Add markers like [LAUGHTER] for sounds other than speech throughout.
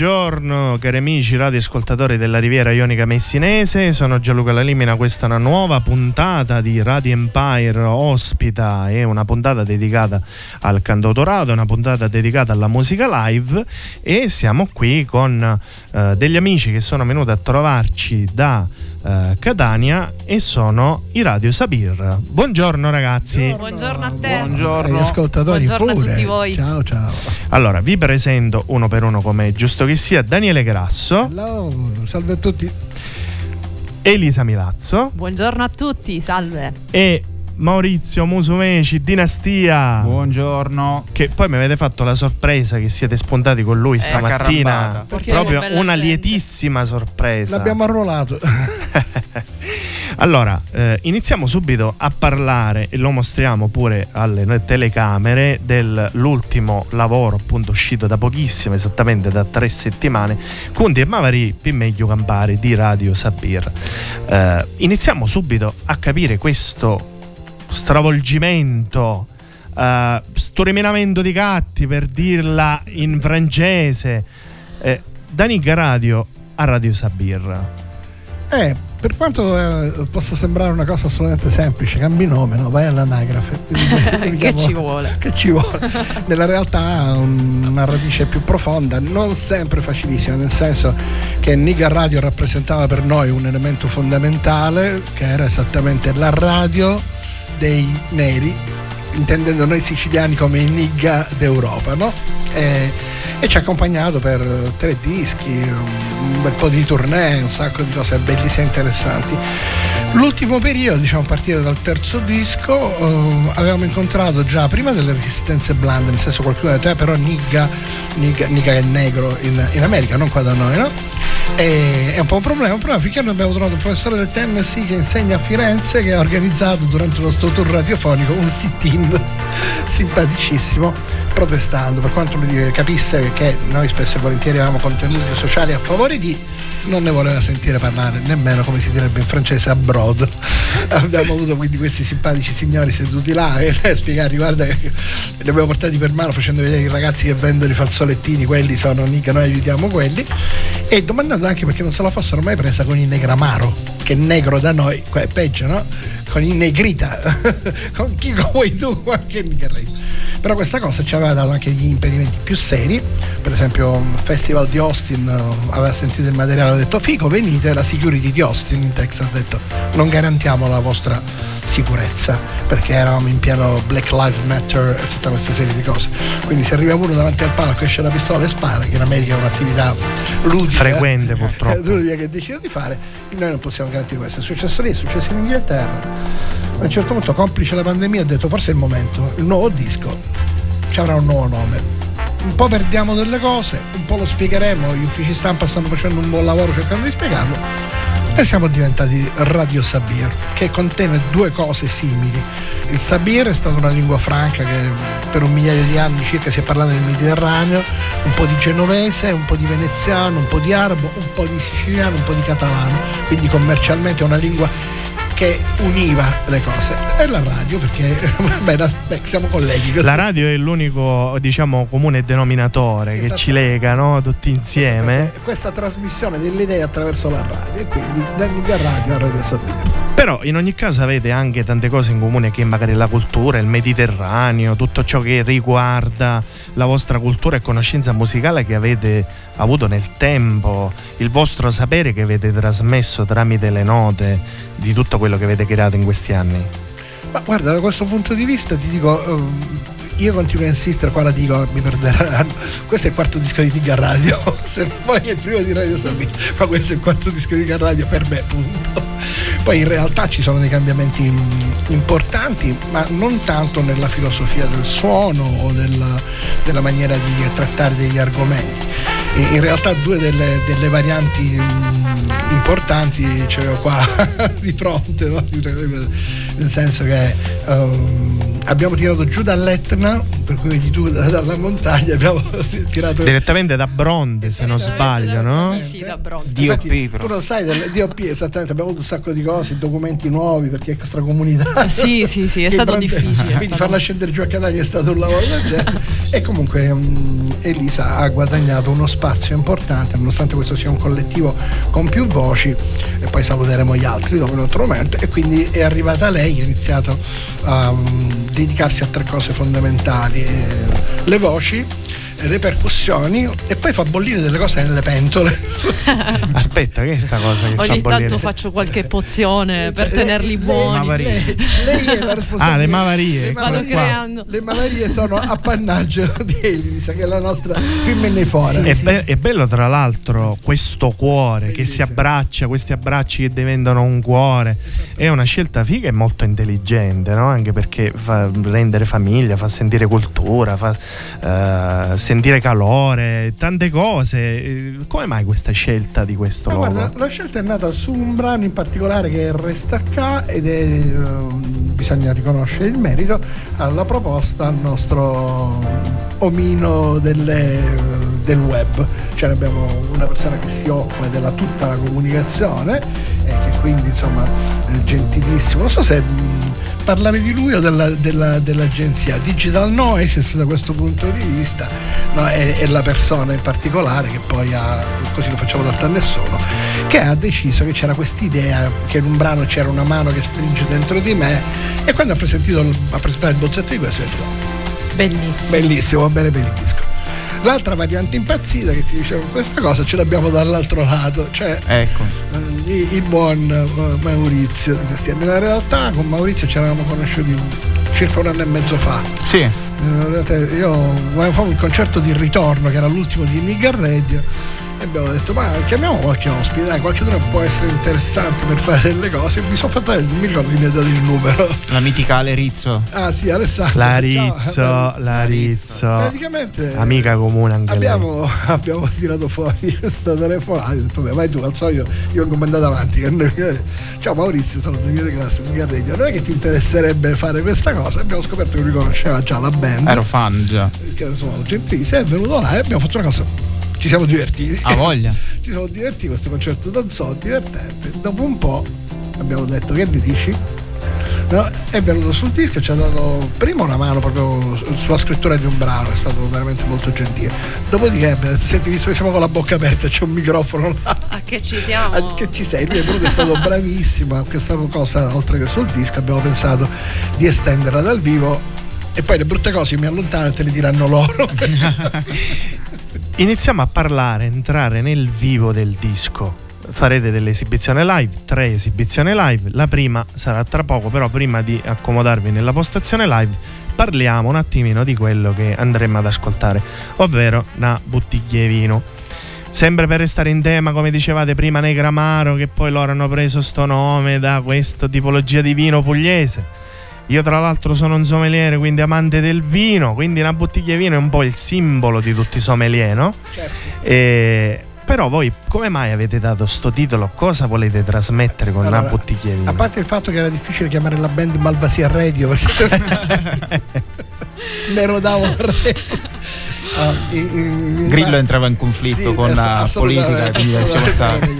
Buongiorno cari amici radioascoltatori della Riviera Ionica Messinese, sono Gianluca Lalimina, questa è una nuova puntata di Radio Empire ospita, è una puntata dedicata al cantautorato, una puntata dedicata alla musica live. E siamo qui con eh, degli amici che sono venuti a trovarci da eh, Catania e sono i Radio Sabir. Buongiorno ragazzi. Buongiorno a te. Buongiorno. Agli ascoltatori Buongiorno a pure. tutti voi. Ciao ciao. Allora, vi presento uno per uno come è giusto che sia Daniele Grasso, Hello, salve a tutti. Elisa Milazzo Buongiorno a tutti, salve. e Maurizio Musumeci, Dinastia. Buongiorno. Che poi mi avete fatto la sorpresa che siete spuntati con lui stamattina. carambata. Perché Proprio una gente. lietissima sorpresa. L'abbiamo arruolato. [LAUGHS] Allora, eh, iniziamo subito a parlare e lo mostriamo pure alle telecamere dell'ultimo lavoro appunto uscito da pochissimo, esattamente da tre settimane, Conti e Mavari per meglio campare di Radio Sabir. Eh, iniziamo subito a capire questo stravolgimento, eh, sto rimenamento di gatti per dirla in francese, eh, da Niga Radio a Radio Sabir. Eh, per quanto eh, possa sembrare una cosa assolutamente semplice, cambi nome, no? vai all'anagrafe. [LAUGHS] Che ci vuole? [LAUGHS] Che ci vuole? Nella realtà ha un- una radice più profonda, non sempre facilissima, nel senso che Niga Radio rappresentava per noi un elemento fondamentale, che era esattamente la radio dei neri, intendendo noi siciliani come i Niga d'Europa, no? E, e ci ha accompagnato per tre dischi, un bel po' di tournée, un sacco di cose bellissime e interessanti. L'ultimo periodo, diciamo a partire dal terzo disco, eh, avevamo incontrato già prima delle resistenze blande, nel senso qualcuno di te, però Nigga, Nigga, Nigga è negro in, in America, non qua da noi, no? E è un po' un problema, un problema finché noi abbiamo trovato un professore del Tennessee che insegna a Firenze che ha organizzato durante uno sto tour radiofonico un sit-in [LAUGHS] simpaticissimo protestando. Per quanto lui capisse che noi spesso e volentieri avevamo contenuti sociali a favore di non ne voleva sentire parlare nemmeno come si direbbe in francese abroad. [LAUGHS] Abbiamo avuto quindi questi simpatici signori seduti là e a [LAUGHS] spiegare guarda li abbiamo portati per mano facendo vedere i ragazzi che vendono i falsolettini quelli sono mica noi aiutiamo quelli. E domandando anche perché non se la fossero mai presa con il negramaro, che negro da noi, è peggio, no? Con il negrita, [LAUGHS] con chi vuoi tu, [LAUGHS] qualche negrita. Però questa cosa ci aveva dato anche gli impedimenti più seri, per esempio il Festival di Austin eh, aveva sentito il materiale, ha detto figo venite, la security di Austin in Texas ha detto non garantiamo la vostra sicurezza perché eravamo in pieno Black Lives Matter e tutta questa serie di cose. Quindi se arriva uno davanti al palco esce la pistola e spara, che in America è un'attività ludica, Frequente, purtroppo. [LAUGHS] ludica che decido di fare, noi non possiamo garantire questo. È successo lì, è successo in Inghilterra. A un certo punto, complice la pandemia, ha detto forse è il momento, il nuovo disco ci avrà un nuovo nome. Un po' perdiamo delle cose, un po' lo spiegheremo, gli uffici stampa stanno facendo un buon lavoro cercando di spiegarlo e siamo diventati Radio Sabir, che contiene due cose simili. Il Sabir è stata una lingua franca che per un migliaio di anni circa si è parlata nel Mediterraneo, un po' di genovese, un po' di veneziano, un po' di arabo, un po' di siciliano, un po' di catalano, quindi commercialmente è una lingua che univa le cose. E la radio, perché [LAUGHS] beh, da- beh, siamo colleghi. così. La radio è l'unico, diciamo, comune denominatore che ci lega, no? Tutti insieme. Esatto, Questa trasmissione delle idee attraverso la radio, e quindi da radio a Radio Sabir. Però in ogni caso avete anche tante cose in comune che magari la cultura, il Mediterraneo, tutto ciò che riguarda la vostra cultura e conoscenza musicale che avete avuto nel tempo, il vostro sapere che avete trasmesso tramite le note di tutto quello che avete creato in questi anni. Ma guarda, da questo punto di vista ti dico, ehm, io continuo a insistere, qua la dico, mi perderanno. Questo è il quarto disco di Tiga Radio, [LAUGHS] se poi è il primo di Radio Sabino, ma questo è il quarto disco di Tiga Radio per me, punto. Poi in realtà ci sono dei cambiamenti importanti, ma non tanto nella filosofia del suono o della, della maniera di trattare degli argomenti. In realtà due delle, delle varianti mm, importanti ce le ho qua [LAUGHS] di fronte, no? nel senso che ehm, abbiamo tirato giù dall'Etna, per cui vedi tu da- dalla montagna, abbiamo [LAUGHS] tirato Direttamente da Bronte, se non sbaglio, no? Sì, sì, da Bronte. Infatti, DOP, tu però. lo sai, del DOP esattamente, abbiamo avuto un sacco di cose, documenti nuovi perché è extracomunitario. Sì, sì, sì, è stato grande- difficile. Quindi stato- farla scendere giù a Catania è stato un lavoro del genere. e comunque mm, Elisa ha guadagnato uno spazio importante, nonostante questo sia un collettivo con più voci, e poi saluteremo gli altri dopo un altro momento. E quindi è arrivata lei, ha iniziato a mm, dedicarsi a tre cose fondamentali: eh, le voci. Eh, Le percussioni e poi fa bollire delle cose nelle pentole. [LAUGHS] Aspetta, che è sta cosa che fa Ogni bollire? tanto faccio qualche pozione per Cioè, tenerli lei- buoni. Mavarie. Lei, lei è la responsabile. Ah, le mavarie, Le eccole Vado. Le mavarie sono appannaggio di Elisa, che è la nostra femminifora. È, be- è bello tra l'altro questo cuore che si Bellissimo. abbraccia, questi abbracci che diventano un cuore. È una scelta figa e molto intelligente, no? Anche perché fa rendere famiglia, fa sentire cultura, fa eh, sentire calore, tante cose. Eh, Come mai questa scelta di questo logo? guarda, la scelta è nata su un brano in particolare che è Resta K ed è, ehm, bisogna riconoscere il merito alla proposta al nostro omino delle- del web. Cioè abbiamo una persona che si occupa della tutta la comunicazione e che quindi insomma è gentilissimo. Non so se mh, parlare di lui o della- della- dell'agenzia Digital Noises da questo punto di vista no, è, è la persona in particolare che poi ha, così lo facciamo tanto a nessuno, che ha deciso che c'era quest'idea che in un brano c'era una mano che stringe dentro di me e quando ha presentato, il- ha presentato il bozzetto di questo ho detto Bellissimo. bellissimo, va bene per il disco. L'altra variante impazzita che ti dicevo questa cosa ce l'abbiamo dall'altro lato, cioè Ecco. eh, il il buon eh, Maurizio di. Nella realtà con Maurizio ci eravamo conosciuti circa un anno e mezzo fa. Sì. Realtà io volevamo fare un concerto di ritorno che era l'ultimo di Nigga Radio e abbiamo detto ma chiamiamo qualche ospite, dai, qualcuno può essere interessante per fare delle cose. Mi sono fatto, mi ricordo chi mi ha dato il numero. La miticale Rizzo. Ah sì, Alessandro. La Ciao. Rizzo, la Rizzo. Praticamente Amica comune anche abbiamo, abbiamo tirato fuori [LAUGHS] questa telefonata. Vabbè, vai tu, al solito io vengo mandato avanti. che Ciao Maurizio, sono Daniele Grasso, Nigga Radio. Non è che ti interesserebbe fare questa cosa? Abbiamo scoperto che lui conosceva già la band. Ero fan già. che insomma gentilissimo, è venuto là e abbiamo fatto una cosa. Ci siamo divertiti. Ha voglia. [LAUGHS] Ci siamo divertiti, questo concerto danzò, divertente. Dopo un po' abbiamo detto che ne dici? No, è venuto sul disco e ci ha dato prima una mano proprio su- sulla scrittura di un brano, è stato veramente molto gentile. Dopodiché, ha detto, senti, visto che siamo con la bocca aperta, c'è un microfono là. A che ci siamo? Ah, Che ci sei? Lui è venuto, è stato bravissimo a questa cosa, oltre che sul disco, abbiamo pensato di estenderla dal vivo. E poi le brutte cose mi allontano e te le diranno loro. [LAUGHS] [LAUGHS] Iniziamo a parlare, entrare nel vivo del disco. Farete delle esibizioni live, tre esibizioni live. La prima sarà tra poco, però prima di accomodarvi nella postazione live parliamo un attimino di quello che andremo ad ascoltare, ovvero una bottiglia di vino. Sempre per restare in tema, come dicevate prima Negramaro, che poi loro hanno preso sto nome da questa tipologia di vino pugliese. Io tra l'altro sono un sommelier, quindi amante del vino, quindi una bottiglia di vino è un po' il simbolo di tutti i sommelier, no? E- Però voi come mai avete dato sto titolo? Cosa volete trasmettere con una Allora, bottiglia di vino? A parte il fatto che era difficile chiamare la band Malvasia Radio perché ne rodavo [LAUGHS] a radio. Ah, in- in- Grillo entrava in conflitto Sì, con la politica, quindi siamo stati.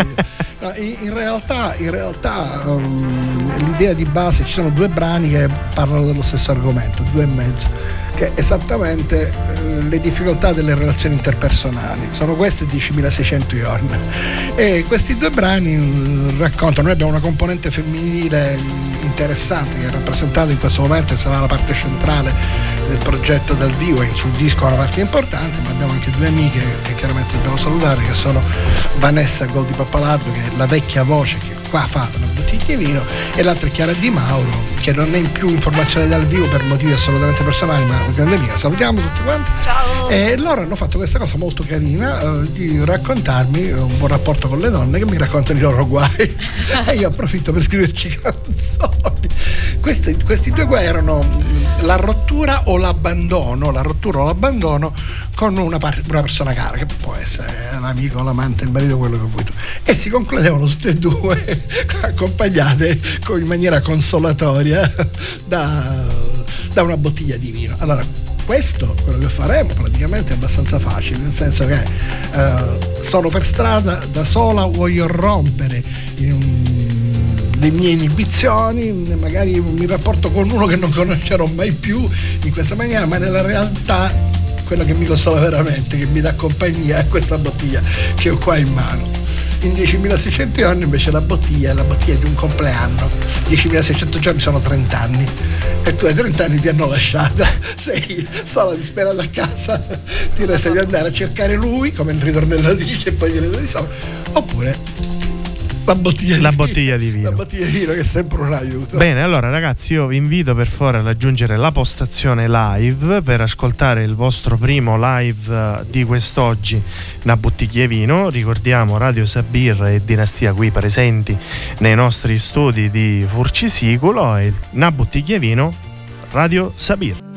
No, in, realtà, in realtà um, l'idea di base, ci sono due brani che parlano dello stesso argomento, due e mezzo, che è esattamente eh, le difficoltà delle relazioni interpersonali. Sono queste 10.600 giorni. E questi due brani mm, raccontano, noi abbiamo una componente femminile mm, interessante che è rappresentata in questo momento e sarà la parte centrale del progetto dal vivo e sul disco è una parte importante, ma abbiamo anche due amiche che chiaramente dobbiamo salutare che sono Vanessa Goldi Pappalardo che è la vecchia voce che qua fa una bottiglia di vino e l'altra è Chiara Di Mauro che non è in più informazione dal vivo per motivi assolutamente personali ma una grande amica. Salutiamo tutti quanti. Ciao! E loro hanno fatto questa cosa molto carina eh, di raccontarmi un buon rapporto con le donne che mi raccontano i loro guai [LAUGHS] e io approfitto per scriverci [LAUGHS] canzoni. Questi, questi due guai erano la rottura o l'abbandono, la rottura o l'abbandono con una, par- una persona cara, che può essere l'amico, l'amante, il marito, quello che vuoi tu. E si concludevano tutte e due [LAUGHS] accompagnate in maniera consolatoria da, da una bottiglia di vino. Allora, questo, quello che faremo praticamente è abbastanza facile, nel senso che eh, sono per strada da sola, voglio rompere mm, le mie inibizioni, magari mi rapporto con uno che non conoscerò mai più in questa maniera, ma nella realtà quello che mi consola veramente, che mi dà compagnia è questa bottiglia che ho qua in mano. In 10.600 giorni invece la bottiglia è la bottiglia di un compleanno. 10.600 giorni sono 30 anni e tu hai 30 anni ti hanno lasciata, [LAUGHS] sei sola disperata a casa, ti resta di andare a cercare lui, come il ritornello dice, e poi gliele dai soldi, oppure la bottiglia di La vino. bottiglia di vino. La bottiglia di vino che è sempre un aiuto. Bene, allora ragazzi, io vi invito per favore ad aggiungere la postazione live per ascoltare il vostro primo live eh, di quest'oggi, una bottiglia di vino. Ricordiamo Radio Sabir e Dinastia qui presenti nei nostri studi di Furcisiculo e una bottiglia di vino Radio Sabir.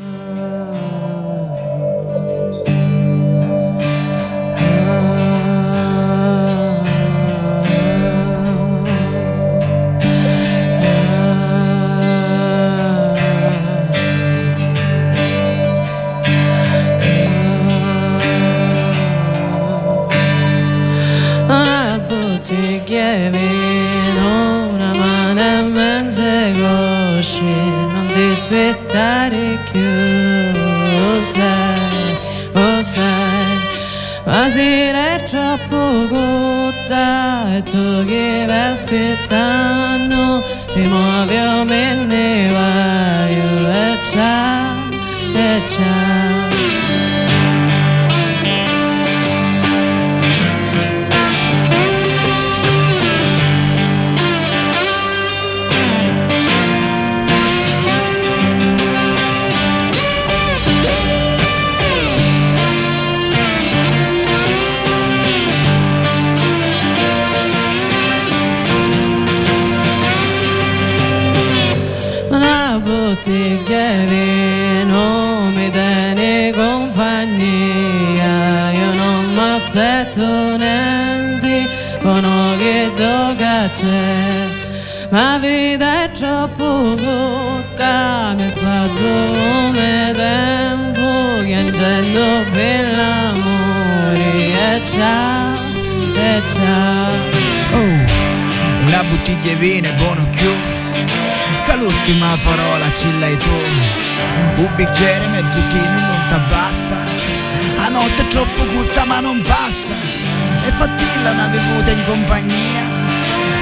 Una bevuta in compagnia.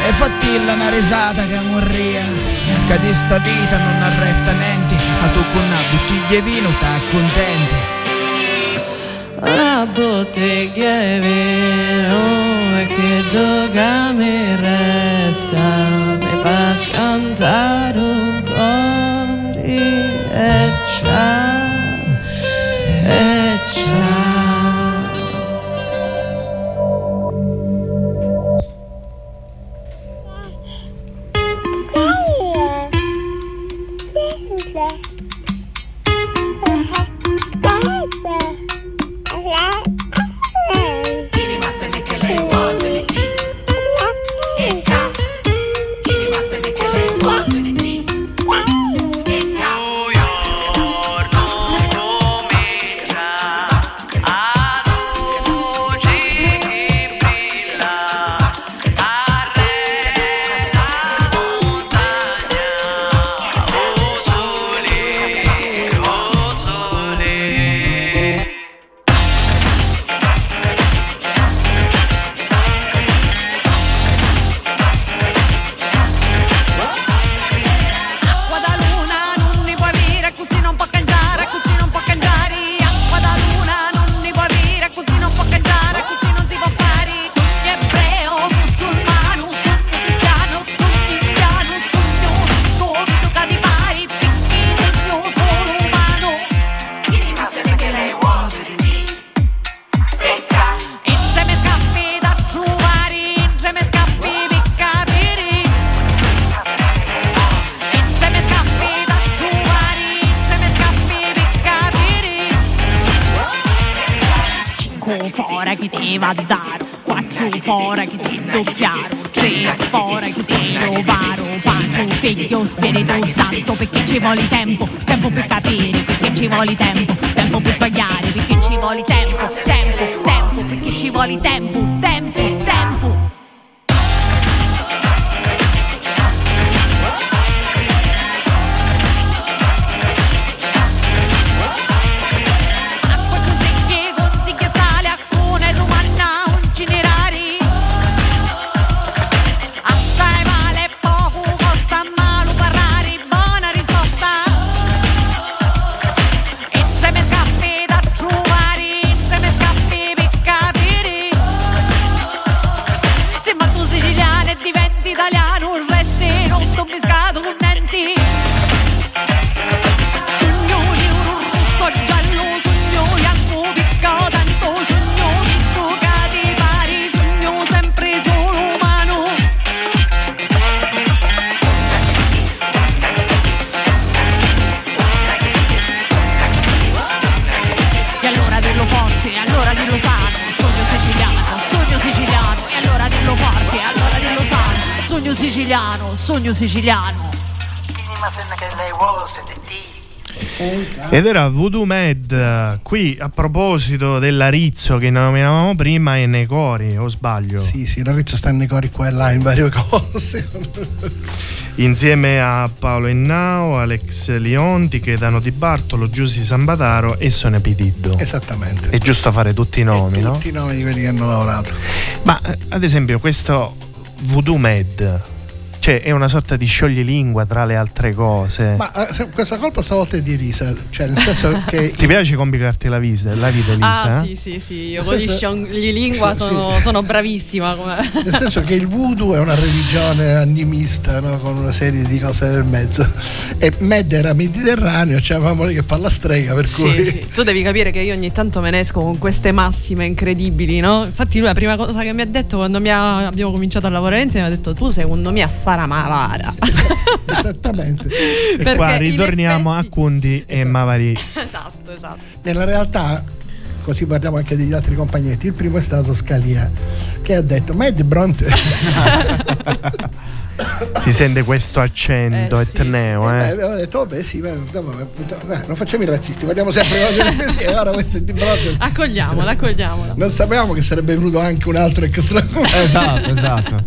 E fattilla una risata che morria. Che di sta vita non arresta niente. Ma tu con una bottiglia di vino t'accontenti. Una bottiglia di vino e che doga mi resta mi fa cantare un cori e ciao fora che va zaro, quattro fora che te doppiaro, tre fora che te rovaro, quattro figlio spirito santo, perché ci vuole tempo, tempo per capire, perché ci vuole tempo, tempo per sbagliare, perché ci vuole tempo, tempo, tempo, perché ci vuole tempo, tempo. Sogno siciliano. Ed era Voodoo Med, qui a proposito dell'Arizzo che nominavamo prima e nei cori, o sbaglio? Sì, sì, Lorenzo sta nei cori qua e là in varie cose. [LAUGHS] Insieme a Paolo Ennao, Alex Lionti, Gaetano Di Bartolo, Giussi Sambataro e Sonia Pitiddo. Esattamente. È giusto fare tutti i nomi, E no? Tutti i nomi di quelli che hanno lavorato. Ma eh, ad esempio questo Voodoo Med, cioè è una sorta di scioglilingua tra le altre cose. Ma eh, questa colpa stavolta è di Risa, cioè nel senso che [LAUGHS] Ti piace complicarti la vita, la vita Elisa? Ah eh? sì sì sì, io con gli scioglilingua sono, sì. sono bravissima. come- Nel senso che il voodoo è una religione animista no? con una serie di cose nel mezzo e Med era mediterraneo, cioè avevamo lì che fa la strega per Sì, cui sì. Tu devi capire che io ogni tanto me ne esco con queste massime incredibili, no? Infatti lui la prima cosa che mi ha detto quando mi ha- abbiamo cominciato a lavorare insieme mi ha detto tu secondo me a fare Mavara. [LAUGHS] esattamente. E Perché qua ritorniamo effetti- a Cundi e Mavari. [LAUGHS] esatto, esatto. Nella realtà, così parliamo anche degli altri compagnetti, il primo è stato Scalia che ha detto Med Bronte [LAUGHS] Si sente questo accento Eh, sì, etneo, Eh, eh. avevo detto vabbè sì, beh, dopo, eh, non facciamo i razzisti, parliamo sempre di così, ora questo è di Bronte. Accogliamola, accogliamola. Non sapevamo che sarebbe venuto anche un altro extra. Esatto, esatto.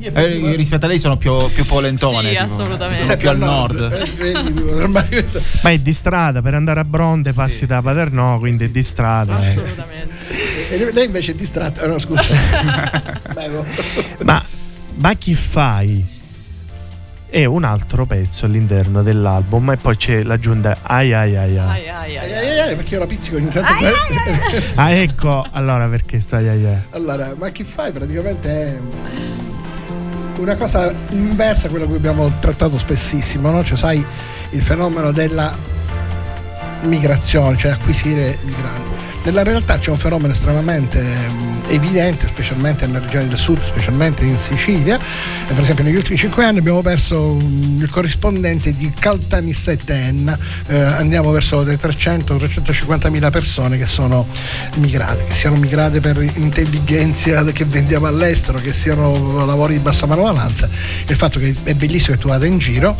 Quindi Eh, rispetto a lei sono più, più polentone. Sì, tipo. assolutamente. Sono più al nord. Eh, ormai questo- Ma è di strada, per andare a Bronte passi da Paternò, quindi è di strada. eh. Assolutamente. e lei invece è distratta. eh, No, scusa. [LAUGHS] Bevo. Ma, ma chi fai? È un altro pezzo all'interno dell'album e poi c'è l'aggiunta ai ai ai ai. Ai, ai, ai, Ai, ai. ai, ai, perché io la pizzico ogni tanto. Ah ecco, allora perché stai ai ai? Allora, ma chi fai praticamente è una cosa inversa a quello che abbiamo trattato spessissimo, no? Cioè, sai, il fenomeno della migrazione, cioè acquisire migranti. Nella realtà c'è un fenomeno estremamente mm, evidente, specialmente nelle regioni del sud, specialmente in Sicilia. E per esempio negli ultimi cinque anni abbiamo perso mm, il corrispondente di Caltanissette Enna, eh, andiamo verso le 300-350 mila persone che sono migrate, che siano migrate per intelligenza che vendiamo all'estero, che siano lavori di bassa manovalanza. Il fatto che è bellissimo che tu vada in giro,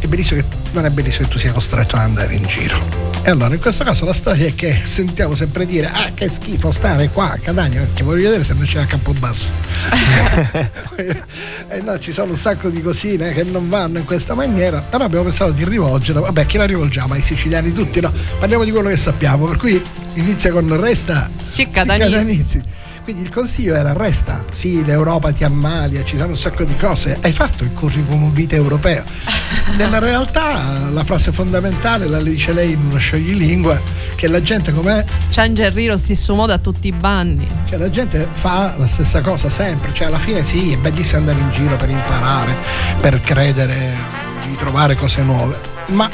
è bellissimo che non è bellissimo che tu sia costretto ad andare in giro. E allora in questo caso la storia è che sentiamo sempre dire ah che schifo stare qua a Catania perché voglio vedere se non c'è a Campobasso. [LAUGHS] [LAUGHS] e no, ci sono un sacco di cosine che non vanno in questa maniera. Allora abbiamo pensato di rivolgere, vabbè chi la rivolgiamo? Ai siciliani tutti? No, parliamo di quello che sappiamo, per cui inizia con resta Sì, catanisi. Quindi il consiglio era resta, sì l'Europa ti ammalia, ci sono un sacco di cose, hai fatto il curriculum vita europeo. [LAUGHS] Nella realtà la frase fondamentale la dice lei in uno scioglilingua, che la gente com'è, Ciangerri lo stesso modo a tutti i banni. cioè la gente fa la stessa cosa sempre, cioè alla fine sì è bellissimo andare in giro per imparare, per credere, di trovare cose nuove, ma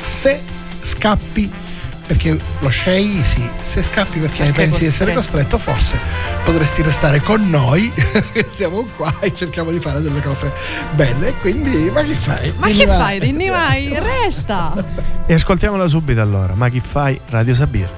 se scappi perché lo scegli sì, se scappi perché, Perché pensi di essere costretto. forse potresti restare con noi [LAUGHS] che siamo qua e cerchiamo di fare delle cose belle e quindi ma che fai? Ma Quindi che va- fai? Rinni vai? Resta! [LAUGHS] E ascoltiamola subito allora. Ma chi fai? Radio Sabir.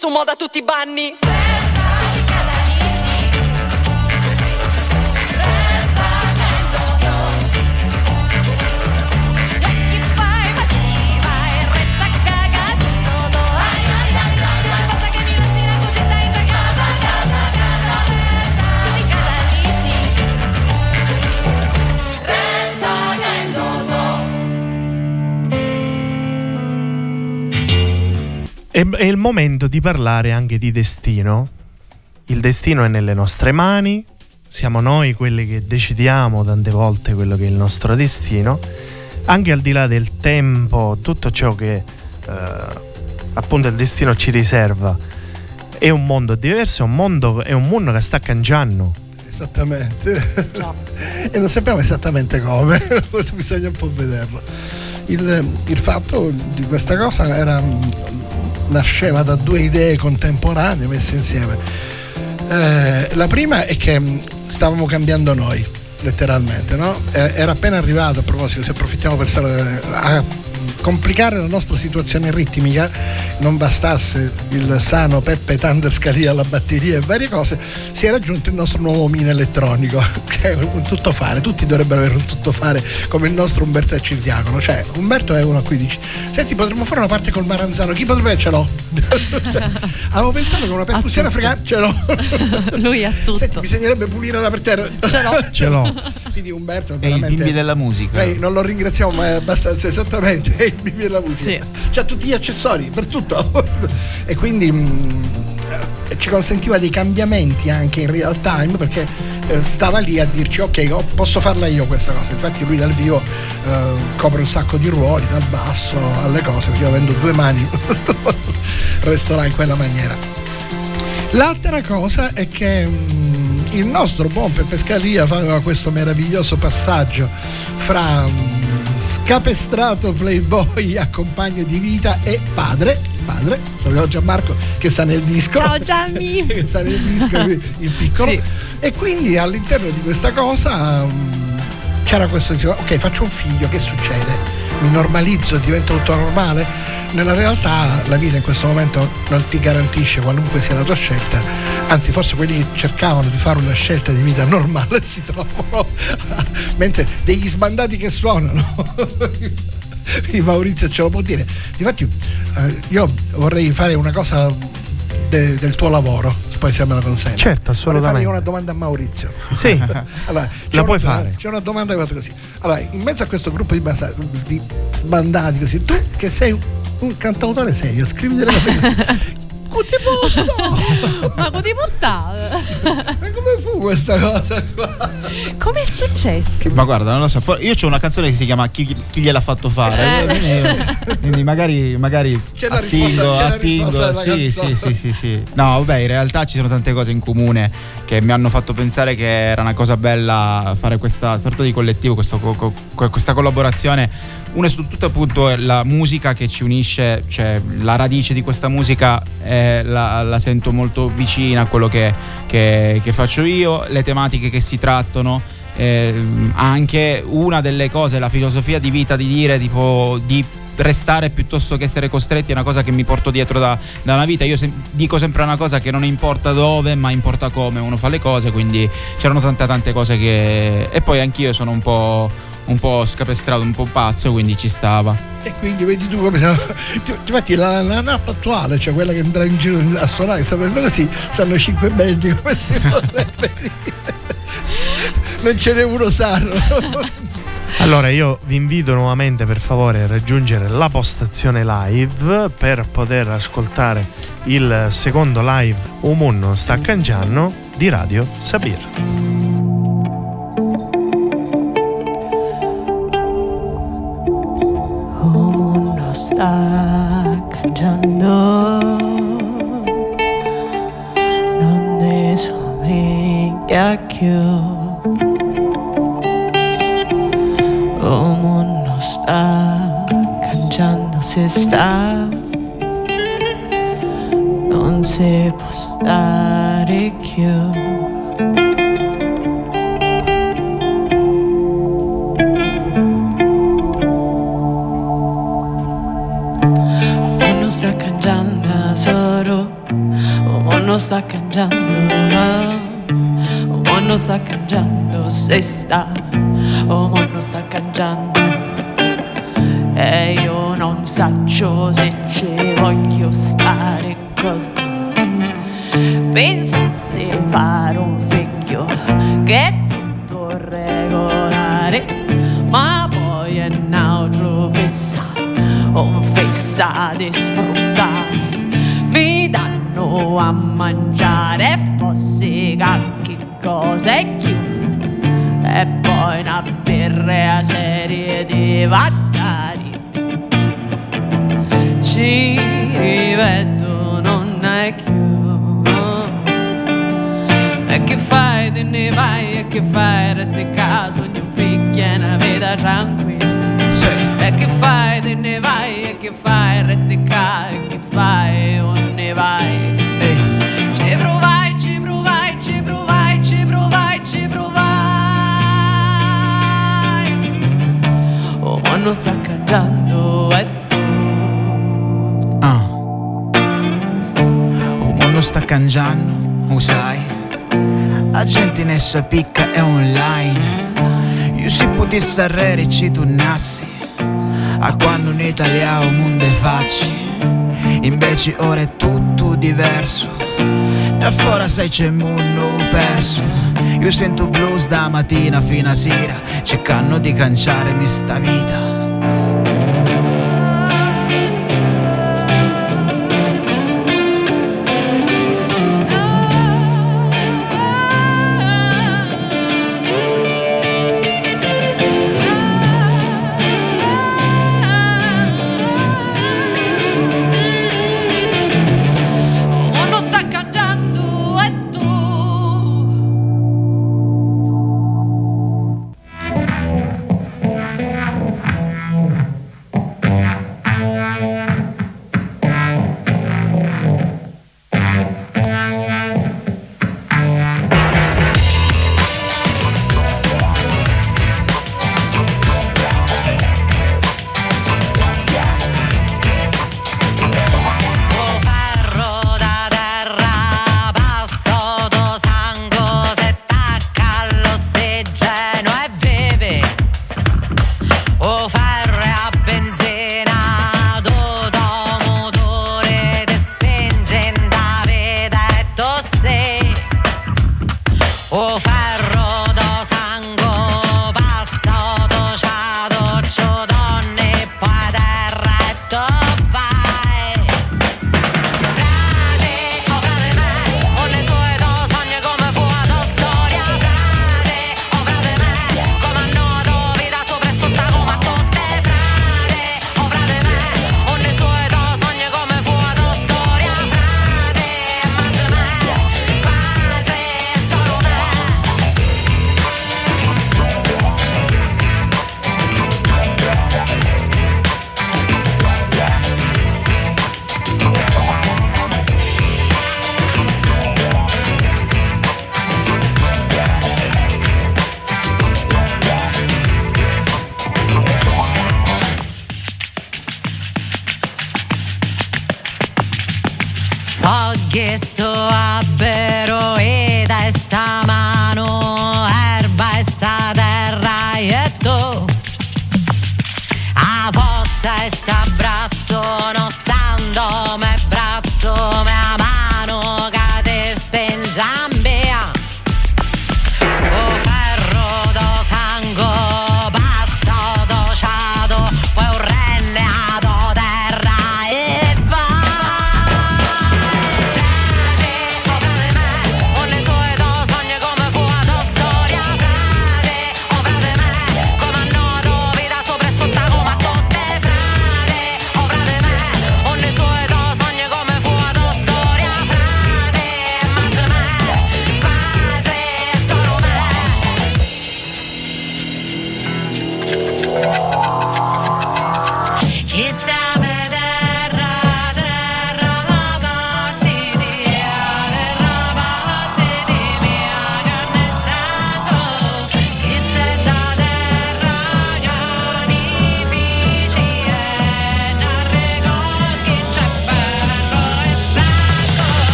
Si su moda tutti i banni È, è il momento di parlare anche di destino. Il destino è nelle nostre mani, siamo noi quelli che decidiamo tante volte quello che è il nostro destino, anche al di là del tempo, tutto ciò che eh, appunto il destino ci riserva. È un mondo diverso, è un mondo, è un mondo che sta cambiando. Esattamente. Già. [LAUGHS] e non sappiamo esattamente come, [LAUGHS] bisogna un po' vederlo. Il, il fatto di questa cosa era, nasceva da due idee contemporanee messe insieme. Eh, la prima è che stavamo cambiando noi, letteralmente, no? Eh, Era appena arrivato, a proposito, se approfittiamo per stare a complicare la nostra situazione ritmica, non bastasse il sano Peppe Thunder Scalia alla batteria e varie cose, si è raggiunto il nostro nuovo mini elettronico, [LAUGHS] che è un tuttofare, tutti dovrebbero avere un tuttofare come il nostro Umberto e Cirdiacono, cioè Umberto è uno a cui dici, senti potremmo fare una parte col Maranzano, chi potrebbe? Ce l'ho. [LAUGHS] Avevo pensato che una percussione tutto. africana, ce l'ho. [LAUGHS] Lui ha tutto. Senti, bisognerebbe pulire la per terra. Ce l'ho. Ce l'ho. Quindi Umberto è il bimbi della musica. Lei non lo ringraziamo, ma è abbastanza esattamente [LAUGHS] bimbi della musica. Sì. C'ha tutti gli accessori per tutto. [LAUGHS] e quindi mh, eh, ci consentiva dei cambiamenti anche in real time perché eh, stava lì a dirci ok, posso farla io questa cosa. Infatti lui dal vivo eh, copre un sacco di ruoli, dal basso alle cose, perché io avendo due mani [LAUGHS] resterà in quella maniera. L'altra cosa è che mm, il nostro buon Peppe Scalia faceva questo meraviglioso passaggio fra mm, scapestrato playboy [LAUGHS] a compagno di vita e padre. Padre, saluto Gianmarco che sta nel disco. Ciao Gianni. [LAUGHS] che sta nel disco il piccolo. Sì. E quindi all'interno di questa cosa mm, c'era questo ok faccio un figlio, che succede? Mi normalizzo, diventa tutto normale? Nella realtà la vita in questo momento non ti garantisce qualunque sia la tua scelta, anzi forse quelli che cercavano di fare una scelta di vita normale [LAUGHS] si trovano, mentre degli sbandati che suonano. [LAUGHS] Quindi Maurizio ce lo può dire. Difatti eh, io vorrei fare una cosa de- del tuo lavoro, poi se me lo consente. Certo, Vorrei fargli assolutamente. una domanda a Maurizio. Sì, [LAUGHS] Allora, c'è La una- puoi fare. C'è una domanda che così. Allora, in mezzo a questo gruppo di, basta- di sbandati così, tu che sei un, un cantautore serio, scrivi delle cose così. [LAUGHS] Cuti botto! Ma puttana. [LAUGHS] Ma come fu questa cosa qua? Com'è successo? Ma guarda, non lo so. Io ho una canzone che si chiama Chi, chi gliel'ha fatto fare. Eh. Quindi, magari, magari C'è la attingo, risposta- c'è la attingo. risposta della Sì, sì, sì, sì, sì. No, vabbè, in realtà ci sono tante cose in comune che mi hanno fatto pensare che era una cosa bella fare questa sorta di collettivo, questo co- co- co- questa collaborazione. Una su tutte appunto è la musica che ci unisce, cioè la radice di questa musica eh, la, la sento molto vicina a quello che, che- che faccio io, le tematiche che si trattano, eh, anche una delle cose, la filosofia di vita di dire tipo di restare piuttosto che essere costretti è una cosa che mi porto dietro da, da una vita. Io sem- dico sempre una cosa che non importa dove, ma importa come uno fa le cose, quindi c'erano tante tante cose che... E poi anch'io sono un po', un po' scapestrato, un po' pazzo, quindi ci stava. E quindi vedi tu come siamo. ti- Infatti la, la NAP attuale, cioè quella che andrà in giro a suonare, sapendo così, sono cinque belli come si potrebbe dire. Non ce n'è uno sano. Allora io vi invito nuovamente per favore a raggiungere la postazione live per poter ascoltare il secondo live Umunno sta cangiando di Radio Sabir. Mondo sta cambiando, non ne somiglia più. Oh, mondo sta cambiando, si sta, non si può stare più. Cambiando solo o mondo sta cambiando o mondo sta cambiando se sta o mondo sta cambiando e io non saccio se ci voglio stare con te. Pensassi fare un figlio che è tutto regolare ma poi è un altro fissa un fissa di sfruttare a mangiare fossi che cosa è più e poi una birra a serie di vattari ci rivedo non è più e che fai? Te ne vai? E che fai? Resti a casa ogni figlio è una vita tranquilla. E che fai? Te ne vai? E che fai? Resti e che fai? O ne vai Non sta cantando e tu. Ah. Il mondo sta cambiando, lo sai. La gente ne sa picca è online. Io se potessi arrere ci tornassi. A quando in Italia il mondo è facile. Invece ora è tutto diverso. Da fuori sai c'è il mondo perso. Io sento blues da mattina fino a sera. Cercando di canciarmi sta vita.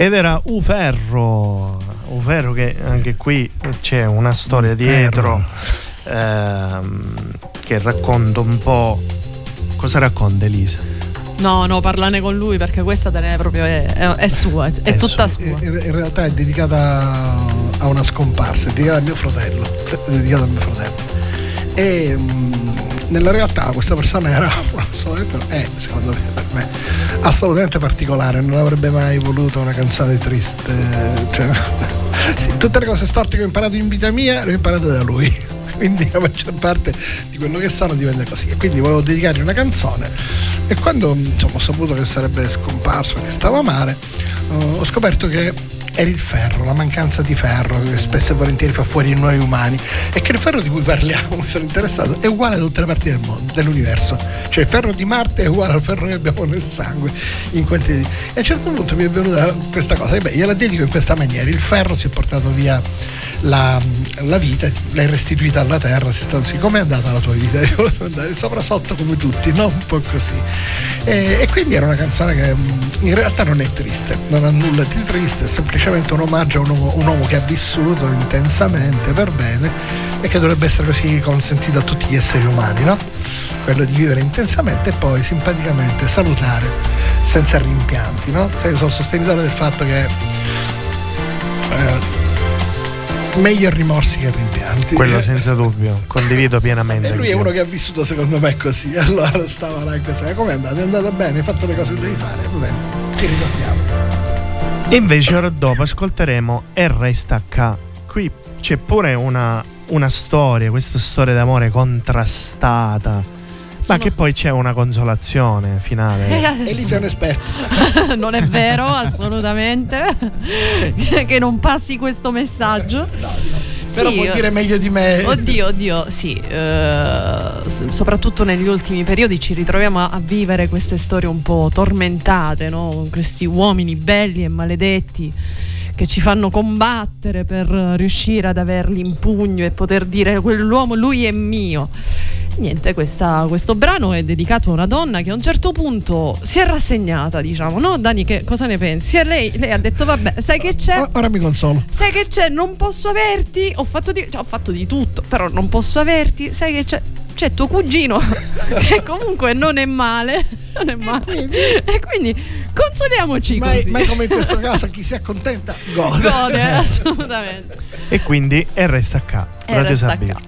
Ed era Uferro, Uferro che anche qui c'è una storia dietro ehm, che racconta un po'... Cosa racconta Elisa? No, no, parlane con lui perché questa te ne è proprio è, è- sua, è, È tutta sua. sua. In, in realtà è dedicata a una scomparsa, è dedicata a mio fratello. È dedicata a mio fratello. E mm, nella realtà questa persona era [LAUGHS] assolutamente, è secondo me, me, assolutamente particolare, non avrebbe mai voluto una canzone triste. Cioè, sì, tutte le cose storte che ho imparato in vita mia le ho imparate da lui. [LAUGHS] Quindi la maggior parte di quello che sono diventa così. E quindi volevo dedicargli una canzone. E quando insomma, ho saputo che sarebbe scomparso, che stava male, ho scoperto che era il ferro, la mancanza di ferro che spesso e volentieri fa fuori noi umani e che il ferro di cui parliamo, [LAUGHS] mi sono interessato, è uguale a tutte le parti del mondo, dell'universo. Cioè il ferro di Marte è uguale al ferro che abbiamo nel sangue in quantità. E a un certo punto mi è venuta questa cosa, e beh, gliela dedico in questa maniera. Il ferro si è portato via la, la vita, l'hai restituita alla terra, si sta, sì, come è andata la tua vita? [LAUGHS] Io volevo andare sopra sotto come tutti, no? Un po' così. E, e quindi era una canzone che mh, in realtà non è triste, non ha nulla di triste, è semplicemente un omaggio a un uomo, un uomo che ha vissuto intensamente per bene e che dovrebbe essere così consentito a tutti gli esseri umani, no? Quello di vivere intensamente e poi simpaticamente salutare senza rimpianti, no? Cioè, io sono sostenitore del fatto che eh, meglio rimorsi che rimpianti. Quello Eh, senza dubbio, condivido pienamente. e lui è uno che ha vissuto secondo me così, [LAUGHS] allora stava là in questa. Come è andato? È andata bene, hai fatto le cose che devi fare, va bene, ti ricordiamo. E invece ora dopo ascolteremo E resta K. Qui c'è pure una, una storia, questa storia d'amore contrastata. Ma che poi c'è una consolazione finale. Eh, E lì sei un esperto. [LAUGHS] non è vero, assolutamente. [LAUGHS] che non passi questo messaggio. Però Sì, puoi dire meglio di me. Oddio, oddio, sì, eh, s- soprattutto negli ultimi periodi ci ritroviamo a, a vivere queste storie un po' tormentate, no? Con questi uomini belli e maledetti che ci fanno combattere per riuscire ad averli in pugno e poter dire quell'uomo, lui è mio. Niente, questa- questo brano è dedicato a una donna che a un certo punto si è rassegnata, diciamo, no? Dani, che cosa ne pensi? E lei, lei ha detto, vabbè, sai che c'è? Ora mi consolo. Sai che c'è? Non posso averti. Ho fatto di, cioè, ho fatto di tutto, però non posso averti. Sai che c'è? C'è tuo cugino, che [LAUGHS] comunque non è male. [LAUGHS] Non è male. E quindi consoliamoci Mai, così. mai come in questo [LAUGHS] caso chi si accontenta gode. Gode, assolutamente. E quindi E resta K. E Radio resta Sabina.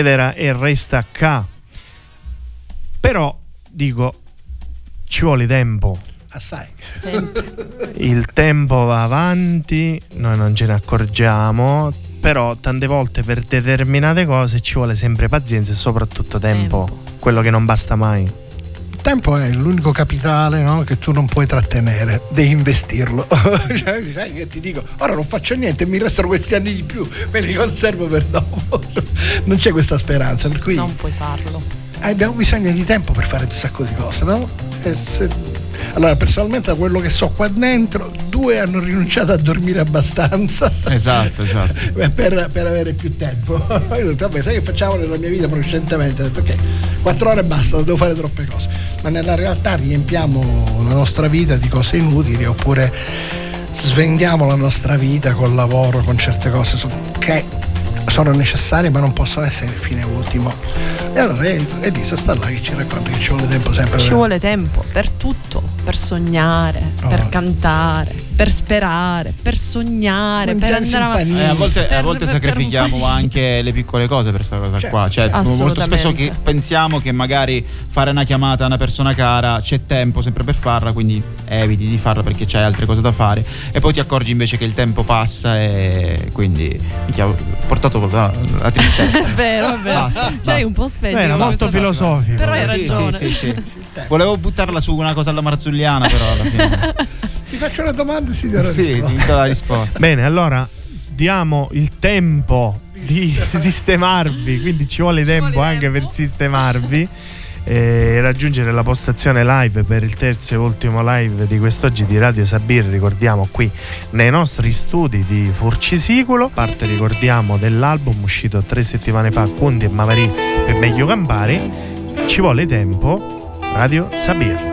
Ed era e resta K. Però dico, ci vuole tempo. Assai. Sempre. [LAUGHS] Il tempo va avanti, noi non ce ne accorgiamo, però tante volte per determinate cose ci vuole sempre pazienza e soprattutto tempo, Tempo. quello che non basta mai. Il tempo è l'unico capitale no, che tu non puoi trattenere, devi investirlo. [LAUGHS] Cioè, sai che ti dico, ora non faccio niente, mi restano questi anni di più, me li conservo per dopo. Non c'è questa speranza, per cui Non puoi farlo. abbiamo bisogno di tempo per fare un sacco di cose, no? E se- Allora, personalmente da quello che so qua dentro, due hanno rinunciato a dormire abbastanza. Esatto, esatto. [LAUGHS] Per, per avere più tempo. [LAUGHS] Io ho detto, vabbè, sai che facciamo nella mia vita precedentemente? Perché quattro ore basta, non devo fare troppe cose. Ma nella realtà riempiamo la nostra vita di cose inutili oppure svendiamo la nostra vita col lavoro, con certe cose che sono necessarie ma non possono essere il fine ultimo. E allora è- Elisa sta là che ci racconta che ci vuole tempo sempre. Ci per- vuole tempo per tutto, per sognare, per Oh. cantare, per sperare, per sognare, per andare avanti. Eh, a volte, a Per- volte per- sacrifichiamo per- anche le piccole cose per questa cosa Certo, qua. Cioè, molto spesso che pensiamo che magari fare una chiamata a una persona cara c'è tempo sempre per farla, quindi eviti di farla perché c'hai altre cose da fare. E poi ti accorgi invece che il tempo passa e quindi mi ho portato la, la tristezza. [LAUGHS] È vero, è vero. Basta, Cioè, basta. un po' spenti. Beh, era molto filosofico. Però hai Sì, ragione. sì, sì, sì. Volevo buttarla su una cosa alla marzulliana, però alla fine. [LAUGHS] Si faccio una domanda e si darà sì, risposta. ti do la risposta. Bene, allora diamo il tempo di [LAUGHS] sistemarvi, quindi ci vuole tempo vuole anche tempo. per sistemarvi e raggiungere la postazione live per il terzo e ultimo live di quest'oggi di Radio Sabir, ricordiamo qui nei nostri studi di Furcisiculo, parte ricordiamo dell'album uscito tre settimane fa, Conti e Mavarì per meglio campare, ci vuole tempo, Radio Sabir.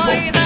Sorry,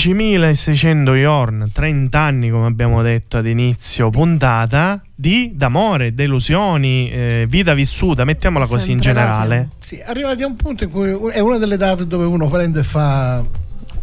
10.600 Yorn, 30 anni come abbiamo detto ad inizio puntata, di d'amore, delusioni, eh, vita vissuta, mettiamola così in Sempre là generale. Sì, arrivati a un punto in cui è una delle date dove uno prende e fa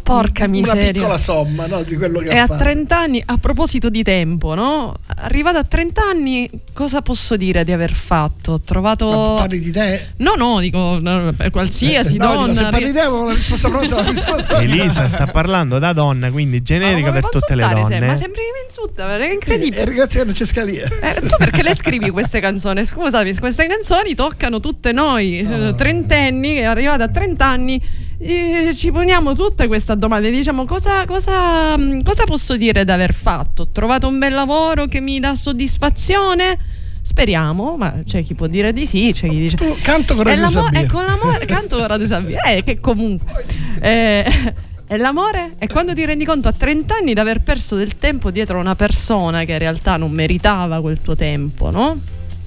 Porca una miseria. piccola somma no, di quello che E ha a fatto. 30 anni, a proposito di tempo, no? Arrivata a 30 anni, cosa posso dire di aver fatto? Ho trovato. Ma parli di te? No, no, dico no, per qualsiasi [LAUGHS] no, dico, donna. se parli di te, ho una risposta pronta. [LAUGHS] Elisa sta parlando da donna, quindi generica per tutte le donne. sempre? Ma sempre che mi insulta, è E incredibile. ringrazio non c'è scalia. Eh, tu perché le scrivi queste canzoni? Scusami, queste canzoni toccano tutte noi, eh, trentenni, che arrivate a 30 anni, eh, ci poniamo tutte queste domande. Diciamo, cosa, cosa, mh, cosa posso dire di aver fatto? Ho trovato un bel lavoro che mi dà soddisfazione? Speriamo, ma c'è chi può dire di sì, c'è chi dice... Tu canto con Radio Sabbia. e con l'amore, canto con Radio Sabbia, eh, che comunque... Eh, [LAUGHS] e l'amore è quando ti rendi conto a 30 anni di aver perso del tempo dietro a una persona che in realtà non meritava quel tuo tempo, no?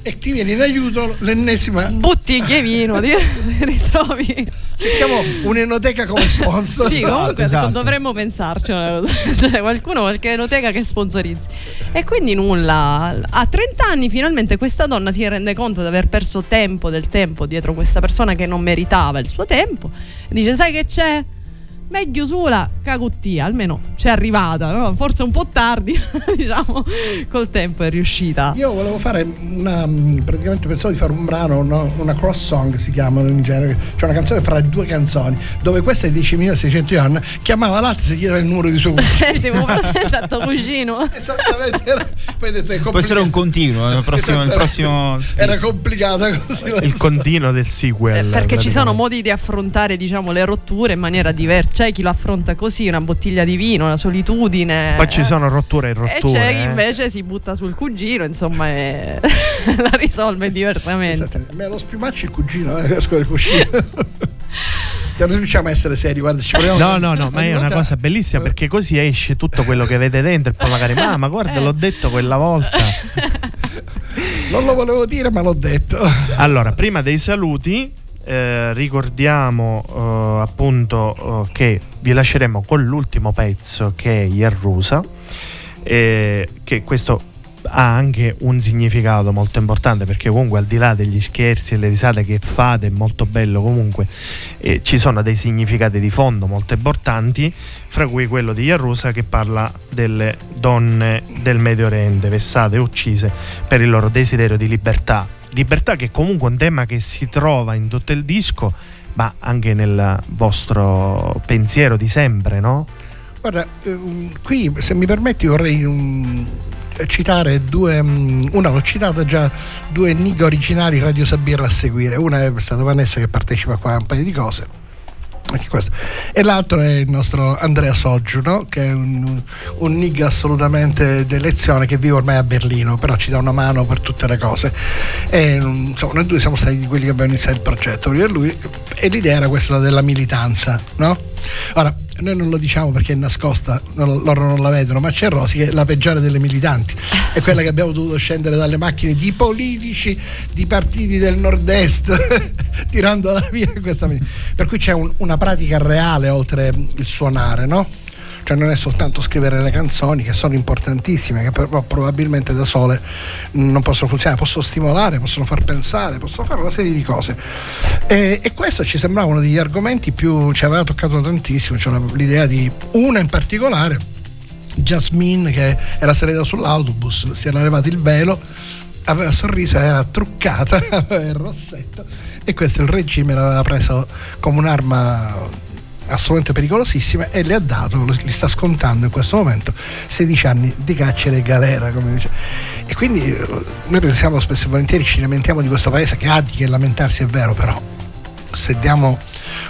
E ti viene in aiuto l'ennesima. Bottiglie vino, ti, ti [LAUGHS] [LAUGHS] ritrovi. Cerchiamo un'enoteca come [LAUGHS] sponsor. Sì, comunque esatto. dovremmo pensarci. cosa. Cioè, qualcuno, qualche enoteca che sponsorizzi. E quindi nulla. A 30 anni finalmente questa donna si rende conto di aver perso tempo del tempo dietro questa persona che non meritava il suo tempo. E dice: Sai che c'è? Meglio sola caguttia, almeno c'è arrivata, no? forse un po' tardi, [LAUGHS] diciamo, col tempo è riuscita. Io volevo fare una. praticamente pensavo di fare un brano, no? una cross song si chiamano in genere, cioè una canzone fra due canzoni, dove questa è 10.600 yen, chiamava l'altra e si chiedeva il numero di suo cugino. Senti, mi presenta tuo [LAUGHS] cugino. Esattamente, era, poi detto, è Può essere un continuo. Il prossimo, il prossimo Era complicata così. Il continuo del sequel. Eh, perché ci sono modi di affrontare diciamo, le rotture in maniera diversa. C'è chi lo affronta così, una bottiglia di vino, una solitudine. Poi ci sono rotture e E rotture. c'è chi eh. invece si butta sul cugino, insomma, e [LAUGHS] la risolve diversamente. Esatto, me lo spiumacci il cugino, eh, esco del cuscino. [LAUGHS] Cioè, non riusciamo a essere seri, guarda, ci proviamo. No, no, no, ma è una cosa bellissima perché così esce tutto quello che vede dentro e poi magari, ma, ma guarda, l'ho detto quella volta. Non lo volevo dire, ma l'ho detto. Allora, prima dei saluti, eh, ricordiamo eh, appunto eh, che vi lasceremo con l'ultimo pezzo che è Yerrusa, che questo ha anche un significato molto importante perché comunque al di là degli scherzi e le risate che fate è molto bello comunque eh, ci sono dei significati di fondo molto importanti fra cui quello di Yarrusa che parla delle donne del Medio Oriente vessate e uccise per il loro desiderio di libertà libertà che comunque è un tema che si trova in tutto il disco ma anche nel vostro pensiero di sempre no? Guarda, ehm, qui se mi permetti vorrei um, citare due, mm, una l'ho citata già, due nigge originali Radio Sabirra a seguire. Una è stata Vanessa che partecipa qua a un paio di cose. E l'altro è il nostro Andrea Soggiu, no? che è un, un nigga assolutamente d'elezione che vive ormai a Berlino, però ci dà una mano per tutte le cose. E, mm, insomma, noi due siamo stati quelli che abbiamo iniziato il progetto, prima lui, e l'idea era questa della militanza, no? Ora, noi non lo diciamo perché è nascosta, non- loro non la vedono, ma c'è Rosi che è la peggiore delle militanti, è quella che abbiamo dovuto scendere dalle macchine di politici, di partiti del nord-est, [LAUGHS] tirandola via questa Per cui c'è un- una pratica reale oltre il suonare, no? Cioè non è soltanto scrivere le canzoni che sono importantissime, che però probabilmente da sole non possono funzionare, possono stimolare, possono far pensare, possono fare una serie di cose. E, e questo ci sembrava uno degli argomenti più, ci aveva toccato tantissimo, cioè l'idea di una in particolare, Jasmine che era salita sull'autobus, si era levato il velo, aveva sorriso, era truccata, [LAUGHS] aveva il rossetto e questo il regime l'aveva preso come un'arma assolutamente pericolosissima e le ha dato, lo- li sta scontando in questo momento 16 anni di carcere e galera come dice. e quindi eh, noi pensiamo spesso e volentieri ci lamentiamo di questo paese che ha di che lamentarsi è vero però se diamo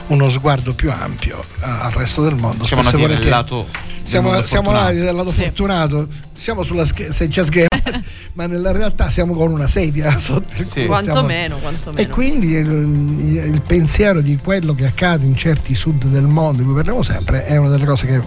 uno sguardo più ampio a- al resto del mondo Siamo nati nel lato siamo, siamo nati del lato Sì. fortunato siamo sulla sch- seggia scherma [LAUGHS] ma nella realtà siamo con una sedia [LAUGHS] sotto il Sì. culo, Quanto stiamo- meno, quanto meno. e quindi il, il pensiero di quello che accade in certi sud del mondo di cui parliamo sempre è una delle cose che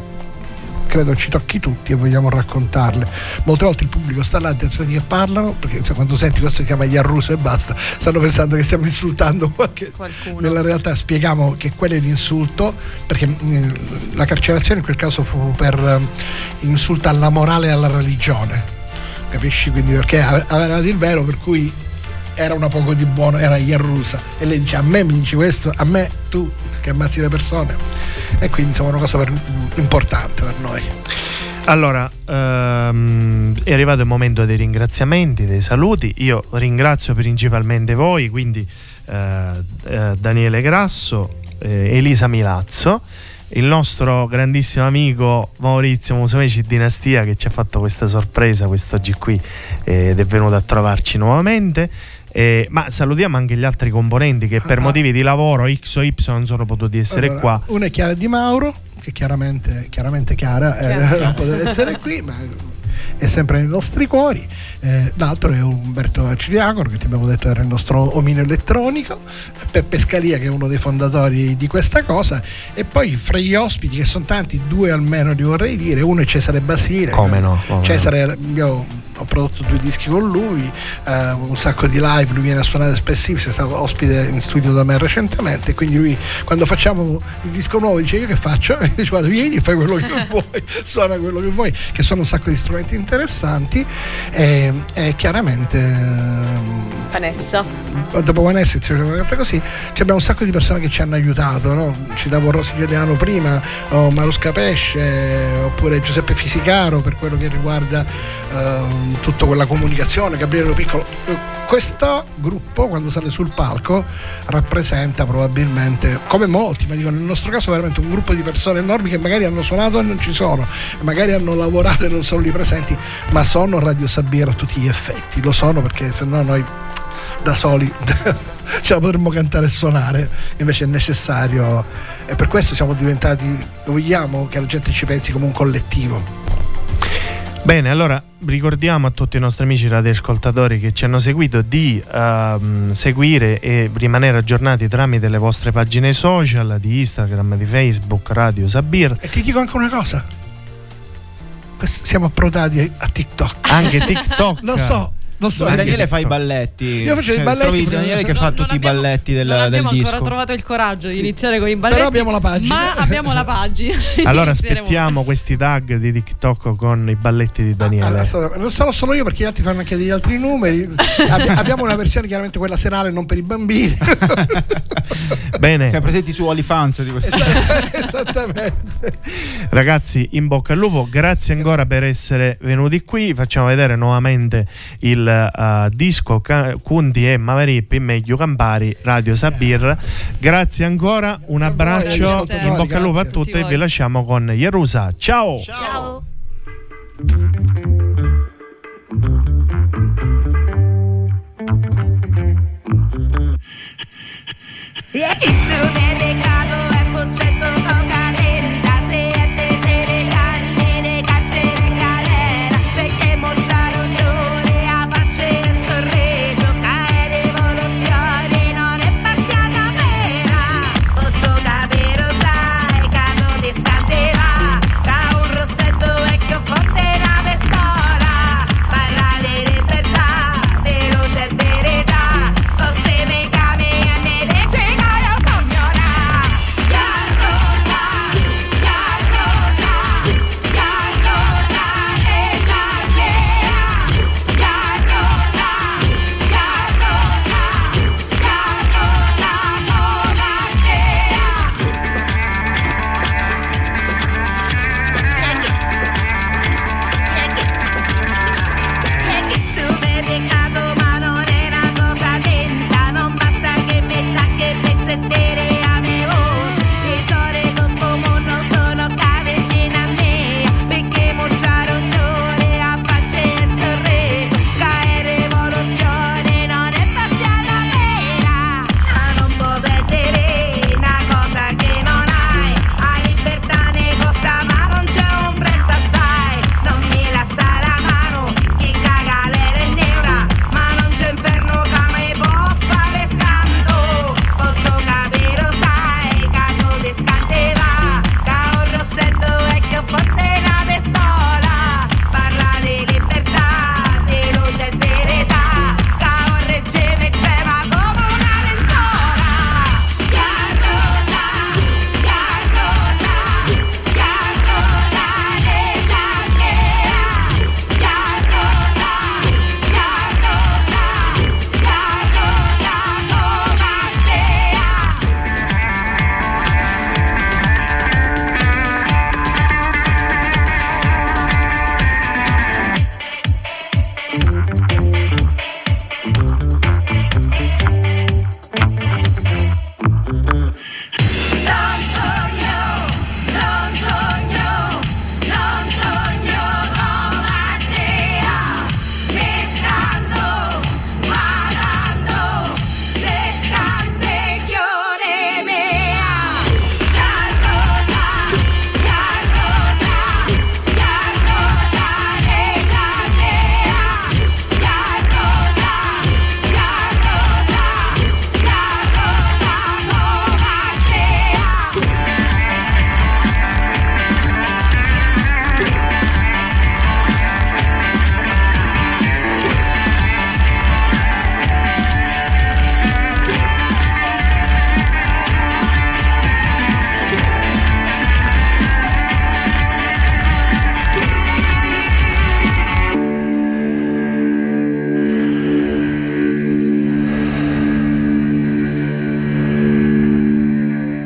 credo ci tocchi tutti e vogliamo raccontarle. Molte volte il pubblico sta là attenzione che parlano, perché insomma, quando senti questo si chiama Yarruso e basta, stanno pensando che stiamo insultando qualche... Qualcuno. Nella realtà spieghiamo che quello è l'insulto, perché mh, la carcerazione in quel caso fu per eh, insulto alla morale e alla religione. Capisci? Quindi perché ave- aveva il velo per cui era una poco di buono, era Yarrusa. E lei dice a me mi dici questo, a me tu che ammazzi le persone. E quindi insomma una cosa per- importante per noi. Allora, ehm, è arrivato il momento dei ringraziamenti, dei saluti. Io ringrazio principalmente voi, quindi eh, eh, Daniele Grasso, eh, Elisa Milazzo, il nostro grandissimo amico Maurizio Musumeci Dinastia che ci ha fatto questa sorpresa quest'oggi qui ed è venuto a trovarci nuovamente. Eh, ma salutiamo anche gli altri componenti che per Ah. motivi di lavoro X o Y non sono potuti essere Allora, qua. Una è Chiara Di Mauro, che chiaramente, chiaramente Chiara eh, non poteva essere [LAUGHS] qui, ma è sempre nei nostri cuori. Eh, l'altro è Umberto Aciliacono, che ti abbiamo detto era il nostro omino elettronico, Peppe Scalia, che è uno dei fondatori di questa cosa, e poi fra gli ospiti, che sono tanti, due almeno li vorrei dire, uno è Cesare Basile. Come no, come no. Cesare, io ho prodotto due dischi con lui, eh, un sacco di live, lui viene a suonare spessissimo, è stato ospite in studio da me recentemente, quindi lui quando facciamo il disco nuovo dice io che faccio? [LAUGHS] E dice guarda vieni, fai quello che [LAUGHS] vuoi, suona quello che vuoi, che sono un sacco di strumenti interessanti e, e chiaramente Vanessa. dopo Vanessa insieme a canta così ci abbiamo un sacco di persone che ci hanno aiutato no? citavo Rosy Chieliano prima o Marusca Pesce oppure Giuseppe Fisicaro per quello che riguarda ehm, tutta quella comunicazione Gabriele Lo Piccolo. Eh, questo gruppo quando sale sul palco rappresenta probabilmente come molti ma dico nel nostro caso veramente un gruppo di persone enormi che magari hanno suonato e non ci sono magari hanno lavorato e non sono lì presenti ma sono Radio Sabir a tutti gli effetti. Lo sono perché se no noi da soli [LAUGHS] ce la potremmo cantare e suonare. Invece è necessario e per questo siamo diventati vogliamo che la gente ci pensi come un collettivo Bene, allora ricordiamo a tutti i nostri amici radioascoltatori che ci hanno seguito di ehm, seguire e rimanere aggiornati tramite le vostre pagine social di Instagram, di Facebook, Radio Sabir, e ti dico anche una cosa. Siamo approdati a TikTok. Anche TikTok. [LAUGHS] lo so Non so. Daniele fa i balletti. Io faccio i Cioè, balletti trovi Daniele che Non- fa non tutti abbiamo- i balletti del, non del abbiamo disco. ancora trovato il coraggio di iniziare con i balletti. abbiamo la pagina. Ma abbiamo la pagina. [LAUGHS] Allora aspettiamo questi tag di TikTok con i balletti di Daniele. Allora, assolutamente. non sarò solo io perché gli altri fanno anche degli altri numeri. [LAUGHS] Abbi- abbiamo una versione chiaramente quella serale, non per i bambini. [LAUGHS] Bene, Siamo presenti su OnlyFans di questo. [LAUGHS] Esattamente. ragazzi, in bocca al lupo. Grazie ancora per essere venuti qui. Facciamo vedere nuovamente il eh, disco Ca- Cunti e Maverippi, meglio Campari, Radio Sabir. Grazie ancora, un abbraccio, in bocca al lupo a tutti e vi lasciamo con Yerusa. Ciao. Ciao. Ciao. Yeah, it's so